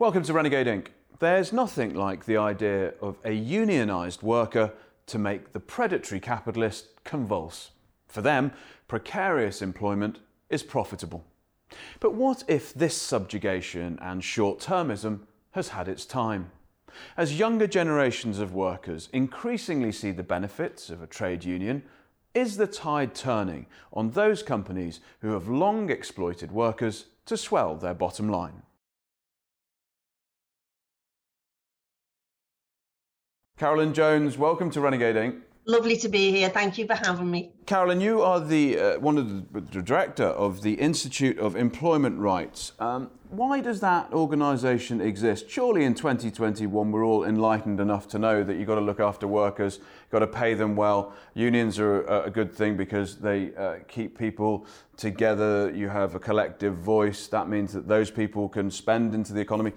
Welcome to Renegade Inc. There's nothing like the idea of a unionised worker to make the predatory capitalist convulse. For them, precarious employment is profitable. But what if this subjugation and short termism has had its time? As younger generations of workers increasingly see the benefits of a trade union, is the tide turning on those companies who have long exploited workers to swell their bottom line? Carolyn Jones, welcome to Renegade Inc. Lovely to be here. Thank you for having me. Carolyn, you are the uh, one of the, the, director of the Institute of Employment Rights. Um, why does that organisation exist? Surely in 2021 we're all enlightened enough to know that you've got to look after workers, you've got to pay them well. Unions are a, a good thing because they uh, keep people together. You have a collective voice. That means that those people can spend into the economy.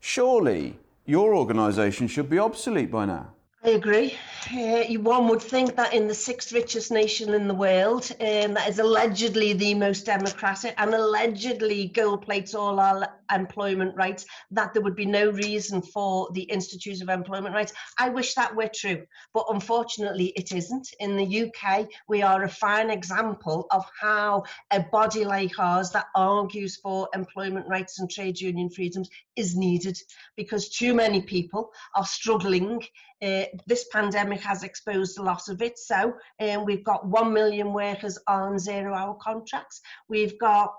Surely your organisation should be obsolete by now. I agree. Uh, one would think that in the sixth richest nation in the world, um, that is allegedly the most democratic and allegedly gold plates all our employment rights, that there would be no reason for the Institute of Employment Rights. I wish that were true, but unfortunately it isn't. In the UK, we are a fine example of how a body like ours that argues for employment rights and trade union freedoms is needed because too many people are struggling uh, this pandemic has exposed a lot of it. So um, we've got 1 million workers on zero hour contracts. We've got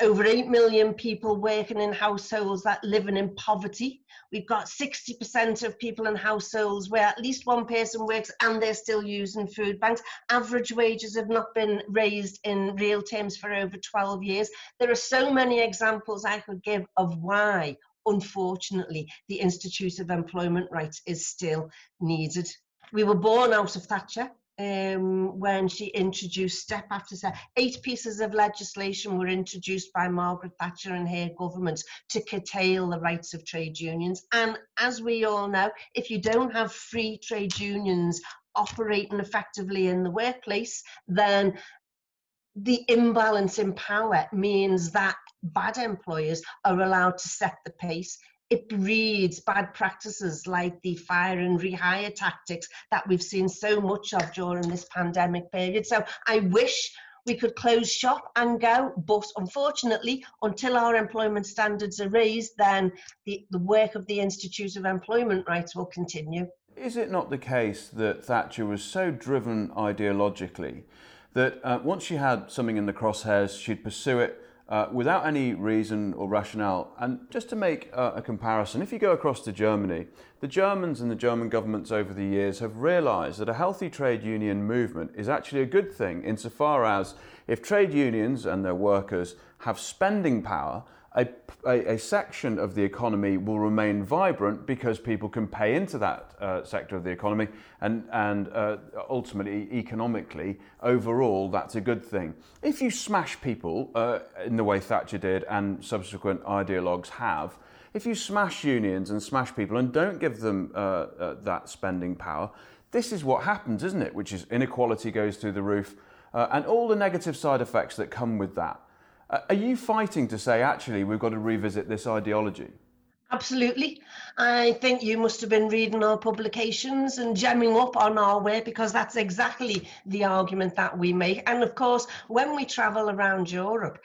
over 8 million people working in households that living in poverty. We've got 60% of people in households where at least one person works and they're still using food banks. Average wages have not been raised in real terms for over 12 years. There are so many examples I could give of why unfortunately, the Institute of Employment Rights is still needed. We were born out of Thatcher. Um, when she introduced step after step. Eight pieces of legislation were introduced by Margaret Thatcher and her government to curtail the rights of trade unions. And as we all know, if you don't have free trade unions operating effectively in the workplace, then the imbalance in power means that bad employers are allowed to set the pace. It breeds bad practices like the fire and rehire tactics that we've seen so much of during this pandemic period. So I wish we could close shop and go, but unfortunately, until our employment standards are raised, then the, the work of the Institute of Employment Rights will continue. Is it not the case that Thatcher was so driven ideologically that uh, once she had something in the crosshairs, she'd pursue it uh, without any reason or rationale. And just to make uh, a comparison, if you go across to Germany, the Germans and the German governments over the years have realized that a healthy trade union movement is actually a good thing insofar as if trade unions and their workers have spending power, a, a, a, section of the economy will remain vibrant because people can pay into that uh, sector of the economy and, and uh, ultimately economically overall that's a good thing. If you smash people uh, in the way Thatcher did and subsequent ideologues have, if you smash unions and smash people and don't give them uh, uh, that spending power, this is what happens, isn't it? Which is inequality goes through the roof uh, and all the negative side effects that come with that. Are you fighting to say, actually, we've got to revisit this ideology? Absolutely. I think you must have been reading our publications and jamming up on our way because that's exactly the argument that we make. And of course, when we travel around Europe,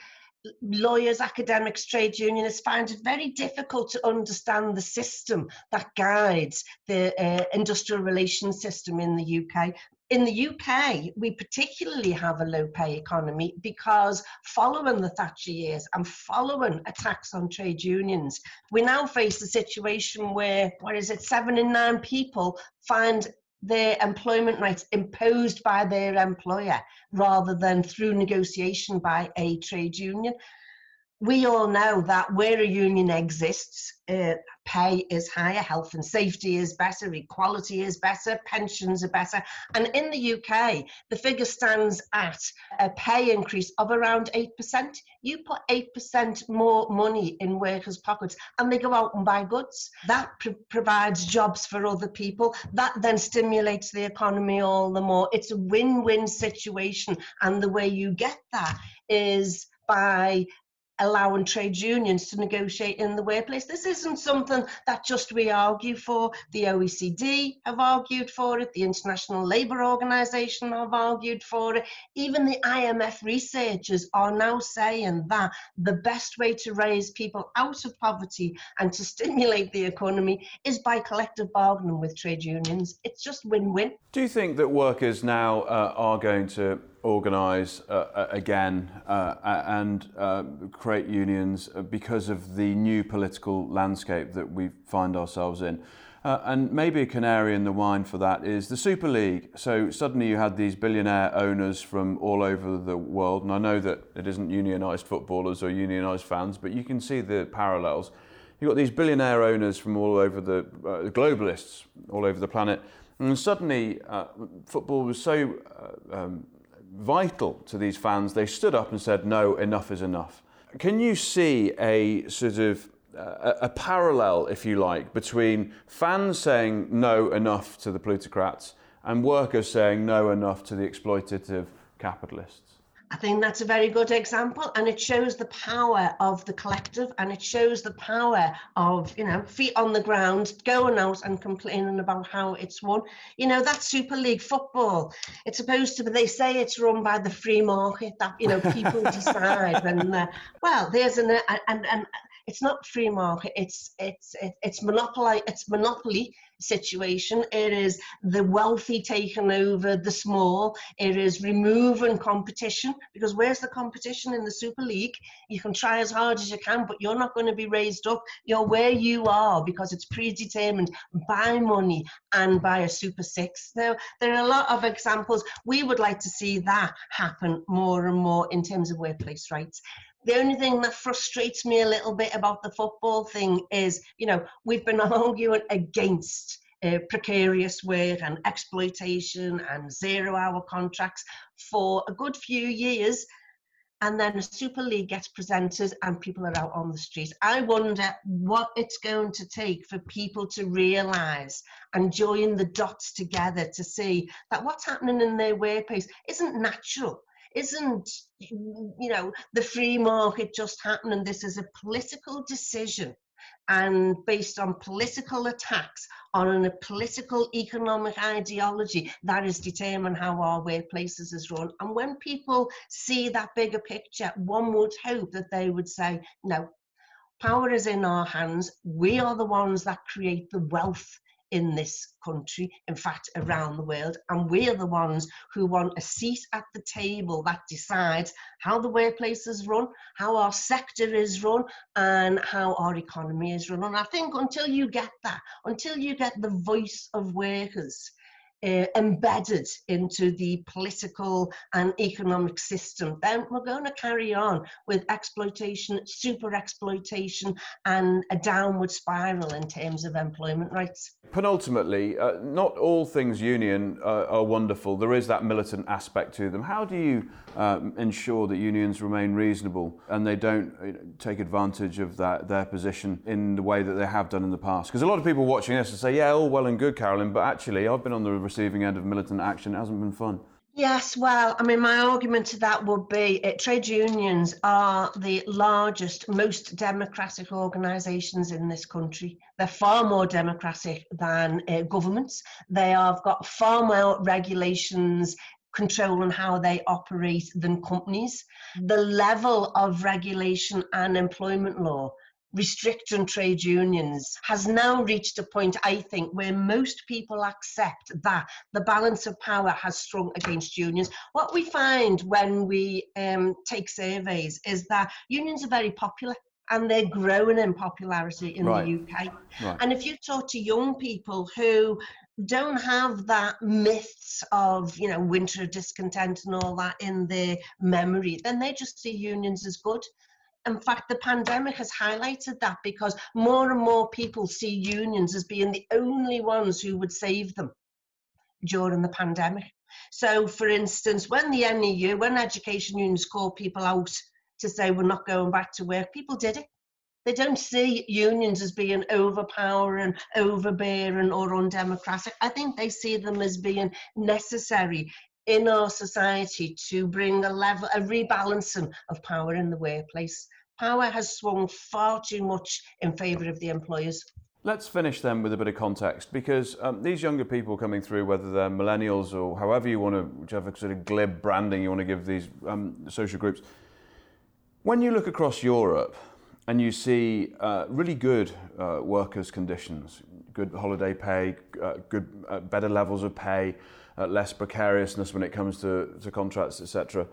lawyers, academics, trade unionists find it very difficult to understand the system that guides the uh, industrial relations system in the UK in the UK, we particularly have a low pay economy because following the Thatcher years and following attacks on trade unions, we now face a situation where, what is it, seven in nine people find their employment rights imposed by their employer rather than through negotiation by a trade union. We all know that where a union exists, uh, pay is higher, health and safety is better, equality is better, pensions are better. And in the UK, the figure stands at a pay increase of around 8%. You put 8% more money in workers' pockets and they go out and buy goods. That pr- provides jobs for other people. That then stimulates the economy all the more. It's a win win situation. And the way you get that is by allowing trade unions to negotiate in the workplace. This isn't something that just we argue for. The OECD have argued for it, the International Labour Organization have argued for it. Even the IMF researchers are now saying that the best way to raise people out of poverty and to stimulate the economy is by collective bargaining with trade unions. It's just win win. Do you think that workers now uh, are going to organise uh, again uh, and uh, create unions because of the new political landscape that we find ourselves in. Uh, and maybe a canary in the wine for that is the Super League. So suddenly you had these billionaire owners from all over the world, and I know that it isn't unionised footballers or unionised fans, but you can see the parallels. You've got these billionaire owners from all over the uh, globalists all over the planet, and suddenly uh, football was so um, vital to these fans, they stood up and said, no, enough is enough. Can you see a sort of uh, a parallel, if you like, between fans saying no enough to the plutocrats and workers saying no enough to the exploitative capitalists? I think that's a very good example, and it shows the power of the collective, and it shows the power of you know feet on the ground, going out and complaining about how it's won. You know that Super League football. It's supposed to be. They say it's run by the free market. That you know people decide. And uh, well, there's an and and it's not free market. It's it's it's monopoly. It's monopoly situation. It is the wealthy taking over the small. It is removing competition because where's the competition in the Super League? You can try as hard as you can, but you're not going to be raised up. You're where you are because it's predetermined by money and by a Super Six. Now, there are a lot of examples. We would like to see that happen more and more in terms of workplace rights the only thing that frustrates me a little bit about the football thing is, you know, we've been arguing against uh, precarious work and exploitation and zero hour contracts for a good few years. And then Super League gets presented and people are out on the streets. I wonder what it's going to take for people to realise and join the dots together to see that what's happening in their workplace isn't natural isn't you know the free market just happening. This is a political decision and based on political attacks on a political economic ideology that is determine how our workplaces is run. And when people see that bigger picture one would hope that they would say no power is in our hands. We are the ones that create the wealth in this country, in fact, around the world. And we're the ones who want a seat at the table that decides how the workplace is run, how our sector is run, and how our economy is run. And I think until you get that, until you get the voice of workers, uh, embedded into the political and economic system, then we're going to carry on with exploitation, super exploitation, and a downward spiral in terms of employment rights. Penultimately, uh, not all things union uh, are wonderful. There is that militant aspect to them. How do you um, ensure that unions remain reasonable and they don't take advantage of that, their position in the way that they have done in the past? Because a lot of people watching this will say, yeah, all well and good, Carolyn, but actually, I've been on the receiving end of militant action. It hasn't been fun. Yes, well, I mean, my argument to that would be uh, trade unions are the largest, most democratic organisations in this country. They're far more democratic than uh, governments. They have got far more regulations control on how they operate than companies. The level of regulation and employment law restricting trade unions has now reached a point, I think, where most people accept that the balance of power has swung against unions. What we find when we um, take surveys is that unions are very popular and they're growing in popularity in right. the UK. Right. And if you talk to young people who don't have that myths of you know winter discontent and all that in their memory, then they just see unions as good in fact, the pandemic has highlighted that because more and more people see unions as being the only ones who would save them during the pandemic. So, for instance, when the NEU, when education unions called people out to say we're not going back to work, people did it. They don't see unions as being overpowering, overbearing, or undemocratic. I think they see them as being necessary in our society to bring a level, a rebalancing of power in the workplace. Power has swung far too much in favour of the employers. Let's finish then with a bit of context because um, these younger people coming through, whether they're millennials or however you want to, whichever sort of glib branding you want to give these um, social groups, when you look across Europe and you see uh, really good uh, workers' conditions, good holiday pay, uh, good, uh, better levels of pay, uh, less precariousness when it comes to, to contracts, etc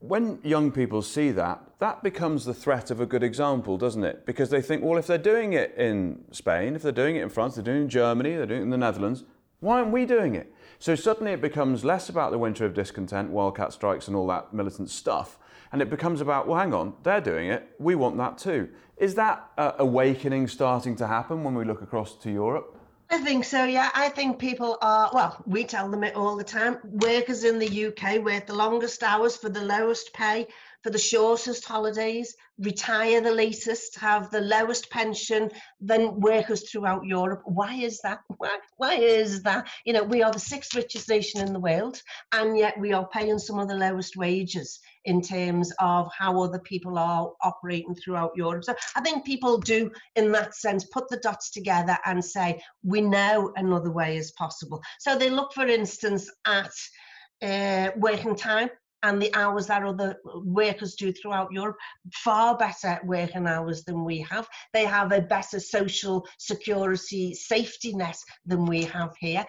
when young people see that, that becomes the threat of a good example, doesn't it? Because they think, well, if they're doing it in Spain, if they're doing it in France, they're doing it in Germany, they're doing it in the Netherlands, why aren't we doing it? So suddenly it becomes less about the winter of discontent, wildcat strikes, and all that militant stuff, and it becomes about, well, hang on, they're doing it, we want that too. Is that uh, awakening starting to happen when we look across to Europe? I think so, yeah. I think people are, well, we tell them it all the time. Workers in the UK work the longest hours for the lowest pay, for the shortest holidays, retire the latest, have the lowest pension than workers throughout Europe. Why is that? Why, why is that? You know, we are the sixth richest nation in the world, and yet we are paying some of the lowest wages in terms of how other people are operating throughout Europe. So I think people do, in that sense, put the dots together and say, we know another way is possible. So they look, for instance, at uh, working time and the hours that other workers do throughout Europe, far better working hours than we have. They have a better social security safety net than we have here.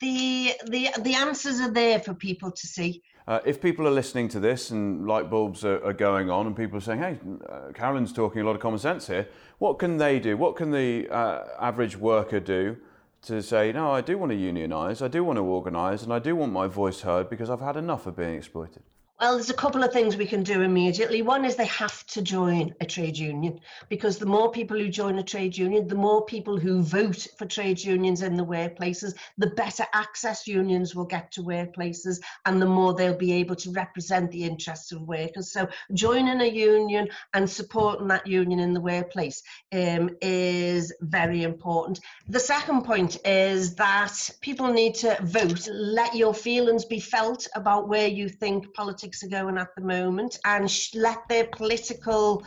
The, the, the answers are there for people to see. Uh, if people are listening to this and light bulbs are, are going on and people are saying, hey, uh, Carolyn's talking a lot of common sense here, what can they do? What can the uh, average worker do to say, no, I do want to unionise, I do want to organise, and I do want my voice heard because I've had enough of being exploited? Well, there's a couple of things we can do immediately. One is they have to join a trade union because the more people who join a trade union, the more people who vote for trade unions in the workplaces, the better access unions will get to workplaces and the more they'll be able to represent the interests of workers. So, joining a union and supporting that union in the workplace um, is very important. The second point is that people need to vote, let your feelings be felt about where you think politics politics are going at the moment and sh- let their political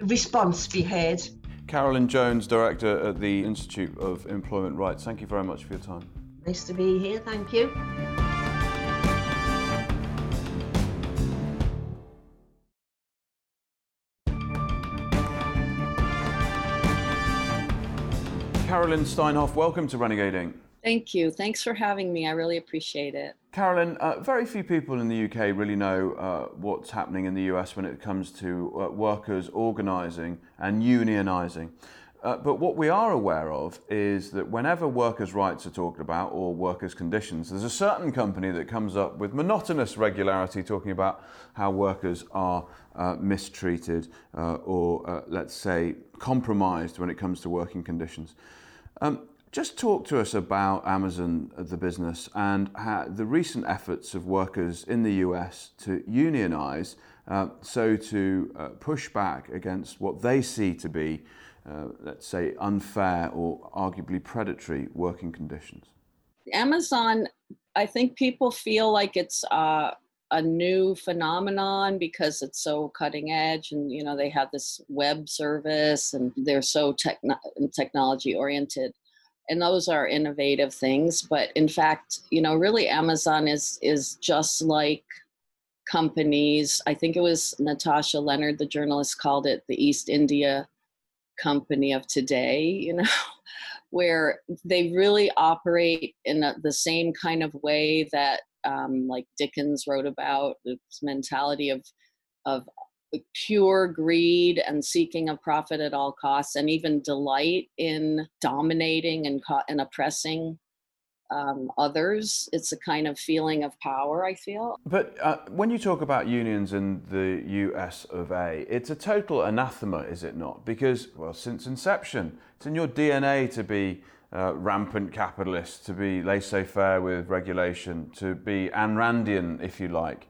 response be heard. Carolyn Jones, Director at the Institute of Employment Rights, thank you very much for your time. Nice to be here, thank you. Carolyn Steinhoff, welcome to Renegade Inc. Thank you. Thanks for having me. I really appreciate it. Carolyn, uh, very few people in the UK really know uh, what's happening in the US when it comes to uh, workers organising and unionising. Uh, but what we are aware of is that whenever workers' rights are talked about or workers' conditions, there's a certain company that comes up with monotonous regularity talking about how workers are uh, mistreated uh, or, let's say, compromised when it comes to working conditions. Um, just talk to us about Amazon, uh, the business, and the recent efforts of workers in the US to unionize, uh, so to uh, push back against what they see to be, uh, let's say, unfair or arguably predatory working conditions. Amazon, I think people feel like it's uh, a new phenomenon because it's so cutting edge and you know they have this web service and they're so techno- technology oriented and those are innovative things but in fact you know really amazon is is just like companies. I think it was Natasha Lennard the journalist called it the east india company of today you know where they really operate in a, the same kind of way that um, like dickens wrote about this mentality of of pure greed and seeking of profit at all costs, and even delight in dominating and, and oppressing um, others. It's a kind of feeling of power, I feel. But uh, when you talk about unions in the US of A, it's a total anathema, is it not? Because, well, since inception, it's in your DNA to be uh, rampant capitalist, to be laissez faire with regulation, to be Ayn Randian, if you like.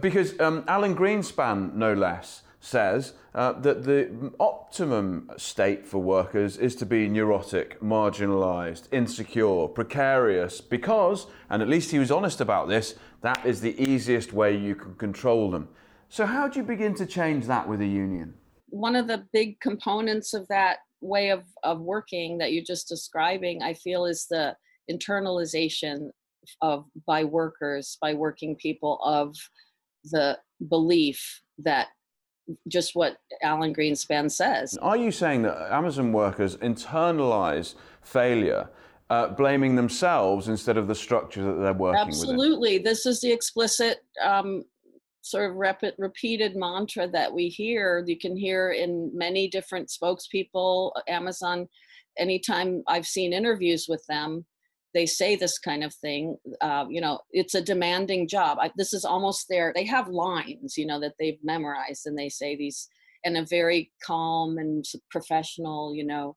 Because um, Alan Greenspan, no less, says uh, that the optimum state for workers is to be neurotic, marginalized, insecure, precarious, because, and at least he was honest about this, that is the easiest way you can control them. So, how do you begin to change that with a union? one of the big components of that way of, of working that you're just describing, I feel, is the internalization of by workers, by working people of the belief that just what Alan Greenspan says. Are you saying that Amazon workers internalize failure, uh, blaming themselves instead of the structure that they're working with? Absolutely. within? This is the explicit um, sort of rep- repeated mantra that we hear. You can hear in many different spokespeople, Amazon. Anytime I've seen interviews with them, they say this kind of thing. Uh, you know, it's a demanding job. I, this is almost their. They have lines, you know, that they've memorized, and they say these in a very calm and professional, you know,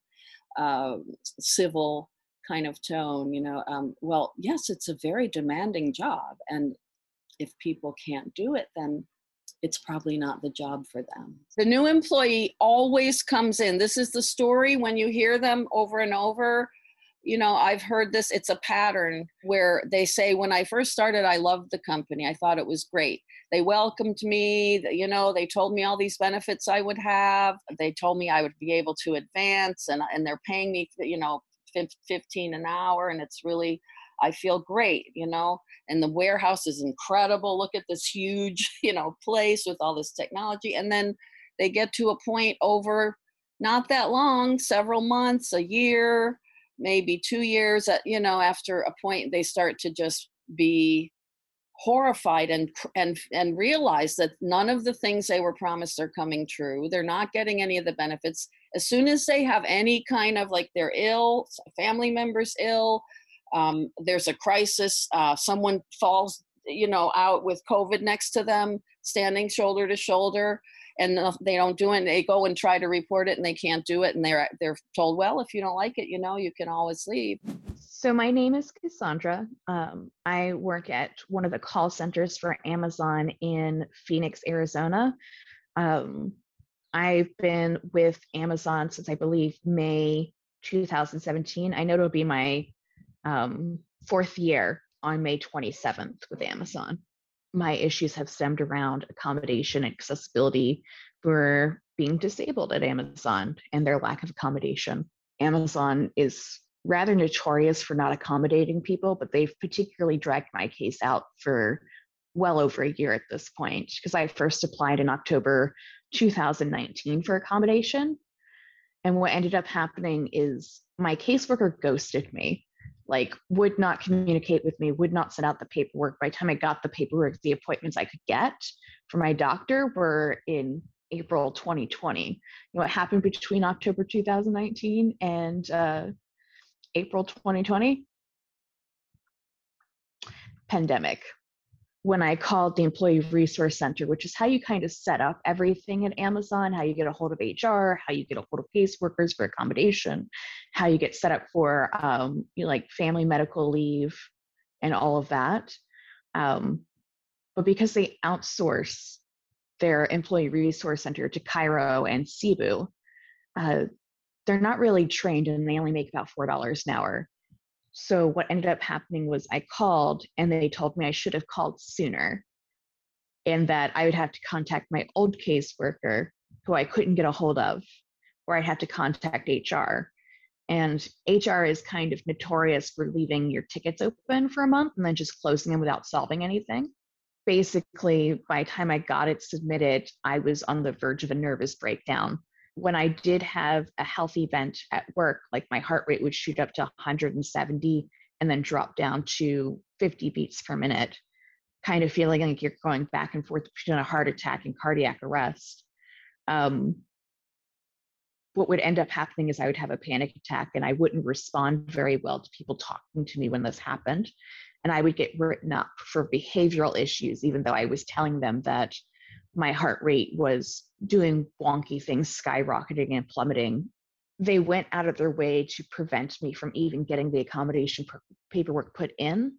uh, civil kind of tone. You know, um, well, yes, it's a very demanding job, and if people can't do it, then it's probably not the job for them. The new employee always comes in. This is the story when you hear them over and over you know i've heard this it's a pattern where they say when i first started i loved the company. I thought it was great. They welcomed me you know they told me all these benefits i would have. They told me i would be able to advance and and they're paying me you know 15 an hour and it's really i feel great you know? And the warehouse is incredible. Look at this huge you know place with all this technology. And then they get to a point over not that long several months a year maybe two years at, you know after a point they start to just be horrified and and and realize that none of the things they were promised are coming true. They're not getting any of the benefits. As soon as they have any kind of like they're ill family members ill um, there's a crisis uh, someone falls you know out with covid next to them standing shoulder to shoulder and they don't do it and they go and try to report it and they can't do it and they're they're told well if you don't like it you know you can always leave. So my name is cassandra. Um, i work at one of the call centers for amazon in phoenix arizona. Um, i've been with amazon since i believe may 2017 i know it'll be my um, fourth year on may 27th with amazon my issues have stemmed around accommodation and accessibility for being disabled at Amazon and their lack of accommodation. Amazon is rather notorious for not accommodating people, but they've particularly dragged my case out for well over a year at this point because I first applied in October 2019 for accommodation. And what ended up happening is my caseworker ghosted me like would not communicate with me, would not send out the paperwork. By the time I got the paperwork, the appointments I could get for my doctor were in April 2020. You know what happened between October 2019 and uh, April 2020? Pandemic when I called the Employee Resource Center, which is how you kind of set up everything at Amazon, how you get a hold of HR, how you get a hold of caseworkers for accommodation, how you get set up for um, you know, like family medical leave and all of that. Um, but because they outsource their Employee Resource Center to Cairo and Cebu, uh, they're not really trained and they only make about $4 an hour. So what ended up happening was I called and they told me I should have called sooner and that I would have to contact my old caseworker who I couldn't get a hold of, or I'd have to contact HR. And HR is kind of notorious for leaving your tickets open for a month and then just closing them without solving anything. Basically, by the time I got it submitted, I was on the verge of a nervous breakdown when I did have a health event at work, like my heart rate would shoot up to 170 and then drop down to 50 beats per minute, kind of feeling like you're going back and forth between a heart attack and cardiac arrest. Um, what would end up happening is I would have a panic attack and I wouldn't respond very well to people talking to me when this happened. And I would get written up for behavioral issues, even though I was telling them that my heart rate was doing wonky things, skyrocketing and plummeting. They went out of their way to prevent me from even getting the accommodation paperwork put in.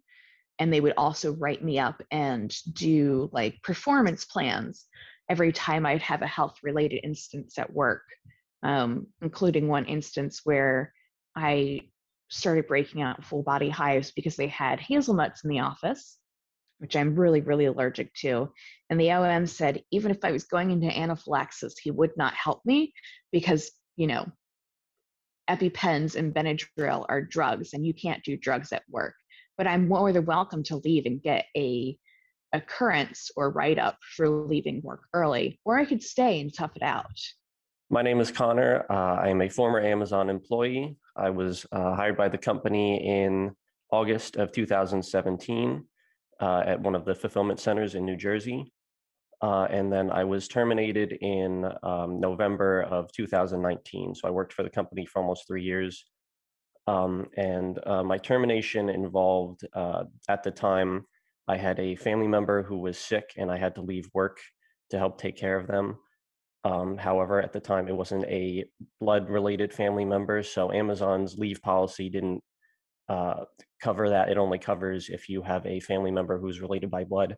And they would also write me up and do like performance plans every time I'd have a health related instance at work, um, including one instance where I started breaking out full body hives because they had hazelnuts in the office which I'm really, really allergic to. And the OM said, even if I was going into anaphylaxis, he would not help me because, you know, EpiPens and Benadryl are drugs and you can't do drugs at work. But I'm more than welcome to leave and get a occurrence or write up for leaving work early, or I could stay and tough it out. My name is Connor. Uh, I am a former Amazon employee. I was uh, hired by the company in August of 2017 uh, at one of the fulfillment centers in New Jersey. Uh, and then I was terminated in um, November of 2019. So I worked for the company for almost three years. Um, and uh, my termination involved, uh, at the time, I had a family member who was sick and I had to leave work to help take care of them. Um, however, at the time, it wasn't a blood related family member. So Amazon's leave policy didn't uh, cover that. It only covers if you have a family member who's related by blood.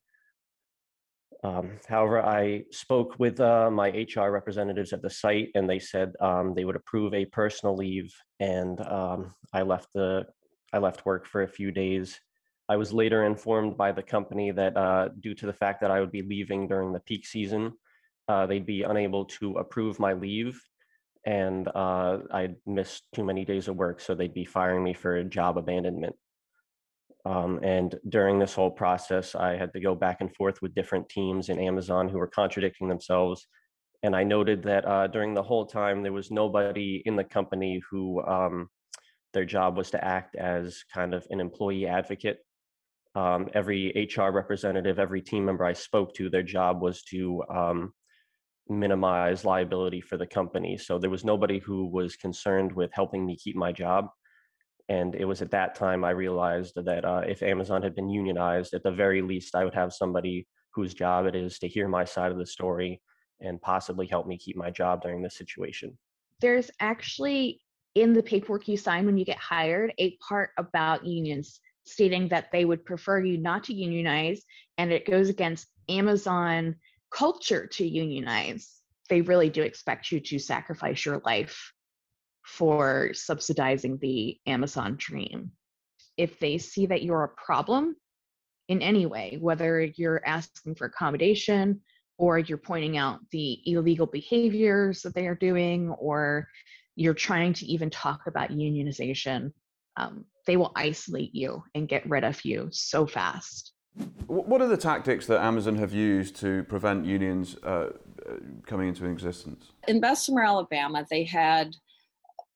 Um, however, I spoke with uh, my HR representatives at the site, and they said um, they would approve a personal leave, and um, I left the I left work for a few days. I was later informed by the company that uh, due to the fact that I would be leaving during the peak season, uh, they'd be unable to approve my leave, and uh, I'd missed too many days of work, so they'd be firing me for job abandonment. Um, and during this whole process, I had to go back and forth with different teams in Amazon who were contradicting themselves. And I noted that uh, during the whole time, there was nobody in the company who um, their job was to act as kind of an employee advocate. Um, every HR representative, every team member I spoke to, their job was to um, minimize liability for the company. So there was nobody who was concerned with helping me keep my job and it was at that time I realized that uh, if Amazon had been unionized, at the very least, I would have somebody whose job it is to hear my side of the story and possibly help me keep my job during this situation. There's actually in the paperwork you sign when you get hired a part about unions stating that they would prefer you not to unionize and it goes against Amazon culture to unionize. They really do expect you to sacrifice your life for subsidizing the Amazon dream. If they see that you're a problem in any way, whether you're asking for accommodation or you're pointing out the illegal behaviors that they are doing, or you're trying to even talk about unionization, um, they will isolate you and get rid of you so fast. What are the tactics that Amazon have used to prevent unions uh, uh coming into existence? In Bessemer, Alabama, they had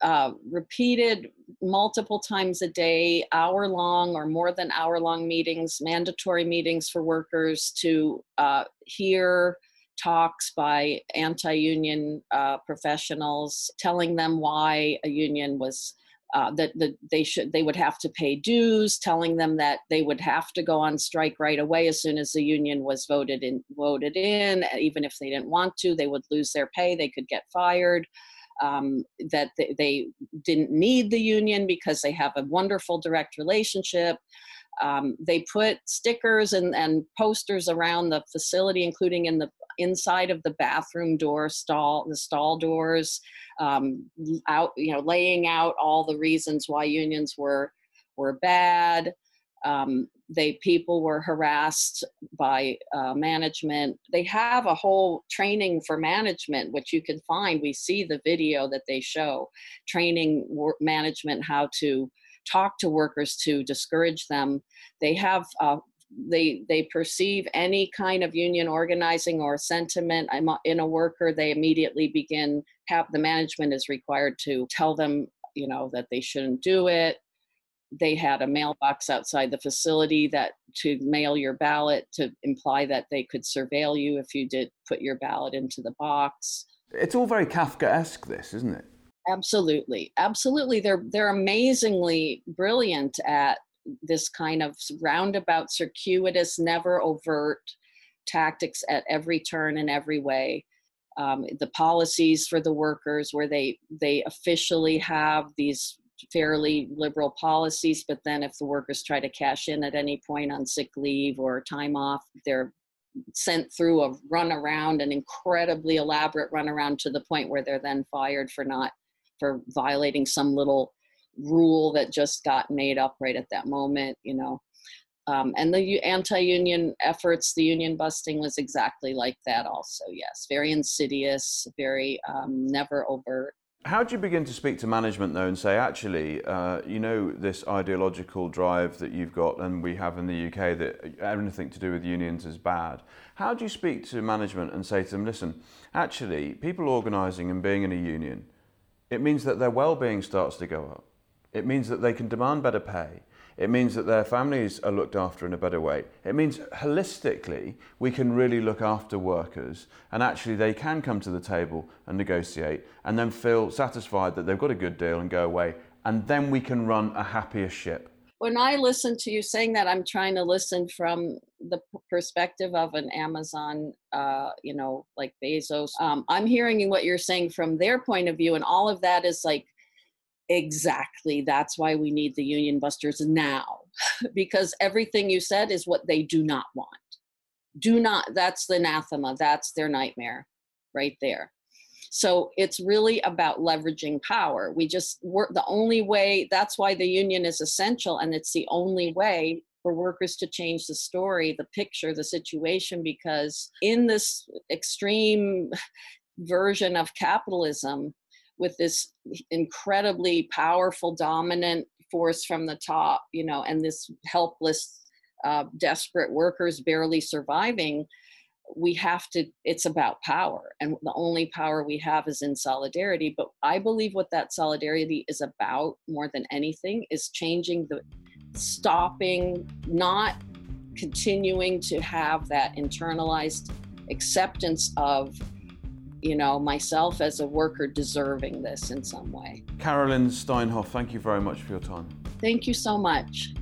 uh, repeated multiple times a day, hour long or more than hour long meetings, mandatory meetings for workers to uh, hear talks by anti union uh, professionals telling them why a union was. Uh, that, that they should they would have to pay dues telling them that they would have to go on strike right away as soon as the union was voted in voted in even if they didn't want to they would lose their pay they could get fired um, that they, they, didn't need the union because they have a wonderful direct relationship. Um, they put stickers and, and posters around the facility, including in the inside of the bathroom door stall, the stall doors, um, out you know laying out all the reasons why unions were were bad. Um, they people were harassed by uh, management. They have a whole training for management which you can find. We see the video that they show training management how to talk to workers to discourage them. They have uh, they they perceive any kind of union organizing or sentiment. In a worker they immediately begin have the management is required to tell them you know that they shouldn't do it they had a mailbox outside the facility that to mail your ballot to imply that they could surveil you if you did put your ballot into the box. It's all very Kafkaesque, this, isn't it? Absolutely, absolutely. They're they're amazingly brilliant at this kind of roundabout, circuitous, never overt tactics at every turn and every way. Um, the policies for the workers, where they they officially have these fairly liberal policies, but then if the workers try to cash in at any point on sick leave or time off, they're sent through a runaround, an incredibly elaborate runaround to the point where they're then fired for not for violating some little rule that just got made up right at that moment, you know. Um, and the anti-union efforts, the union busting was exactly like that. Also, yes, very insidious, very um, never overt. How do you begin to speak to management though and say, actually, uh, you know, this ideological drive that you've got and we have in the UK that anything to do with unions is bad? How do you speak to management and say to them, listen, actually, people organising and being in a union, it means that their well-being starts to go up. It means that they can demand better pay. It means that their families are looked after in a better way. It means holistically we can really look after workers and actually they can come to the table and negotiate and then feel satisfied that they've got a good deal and go away. And then we can run a happier ship. When I listen to you saying that, I'm trying to listen from the perspective of an Amazon, uh, you know, like Bezos. Um, I'm hearing what you're saying from their point of view, and all of that is like Exactly. That's why we need the union busters now, because everything you said is what they do not want. Do not, that's the anathema, that's their nightmare right there. So it's really about leveraging power. We just work the only way, that's why the union is essential, and it's the only way for workers to change the story, the picture, the situation, because in this extreme version of capitalism, with this incredibly powerful dominant force from the top you know and this helpless uh, desperate workers barely surviving we have to it's about power. And the only power we have is in solidarity. But i believe what that solidarity is about more than anything is changing the stopping not continuing to have that internalized acceptance of you know, myself as a worker deserving this in some way. Carolyn Steinhoff, thank you very much for your time. Thank you so much.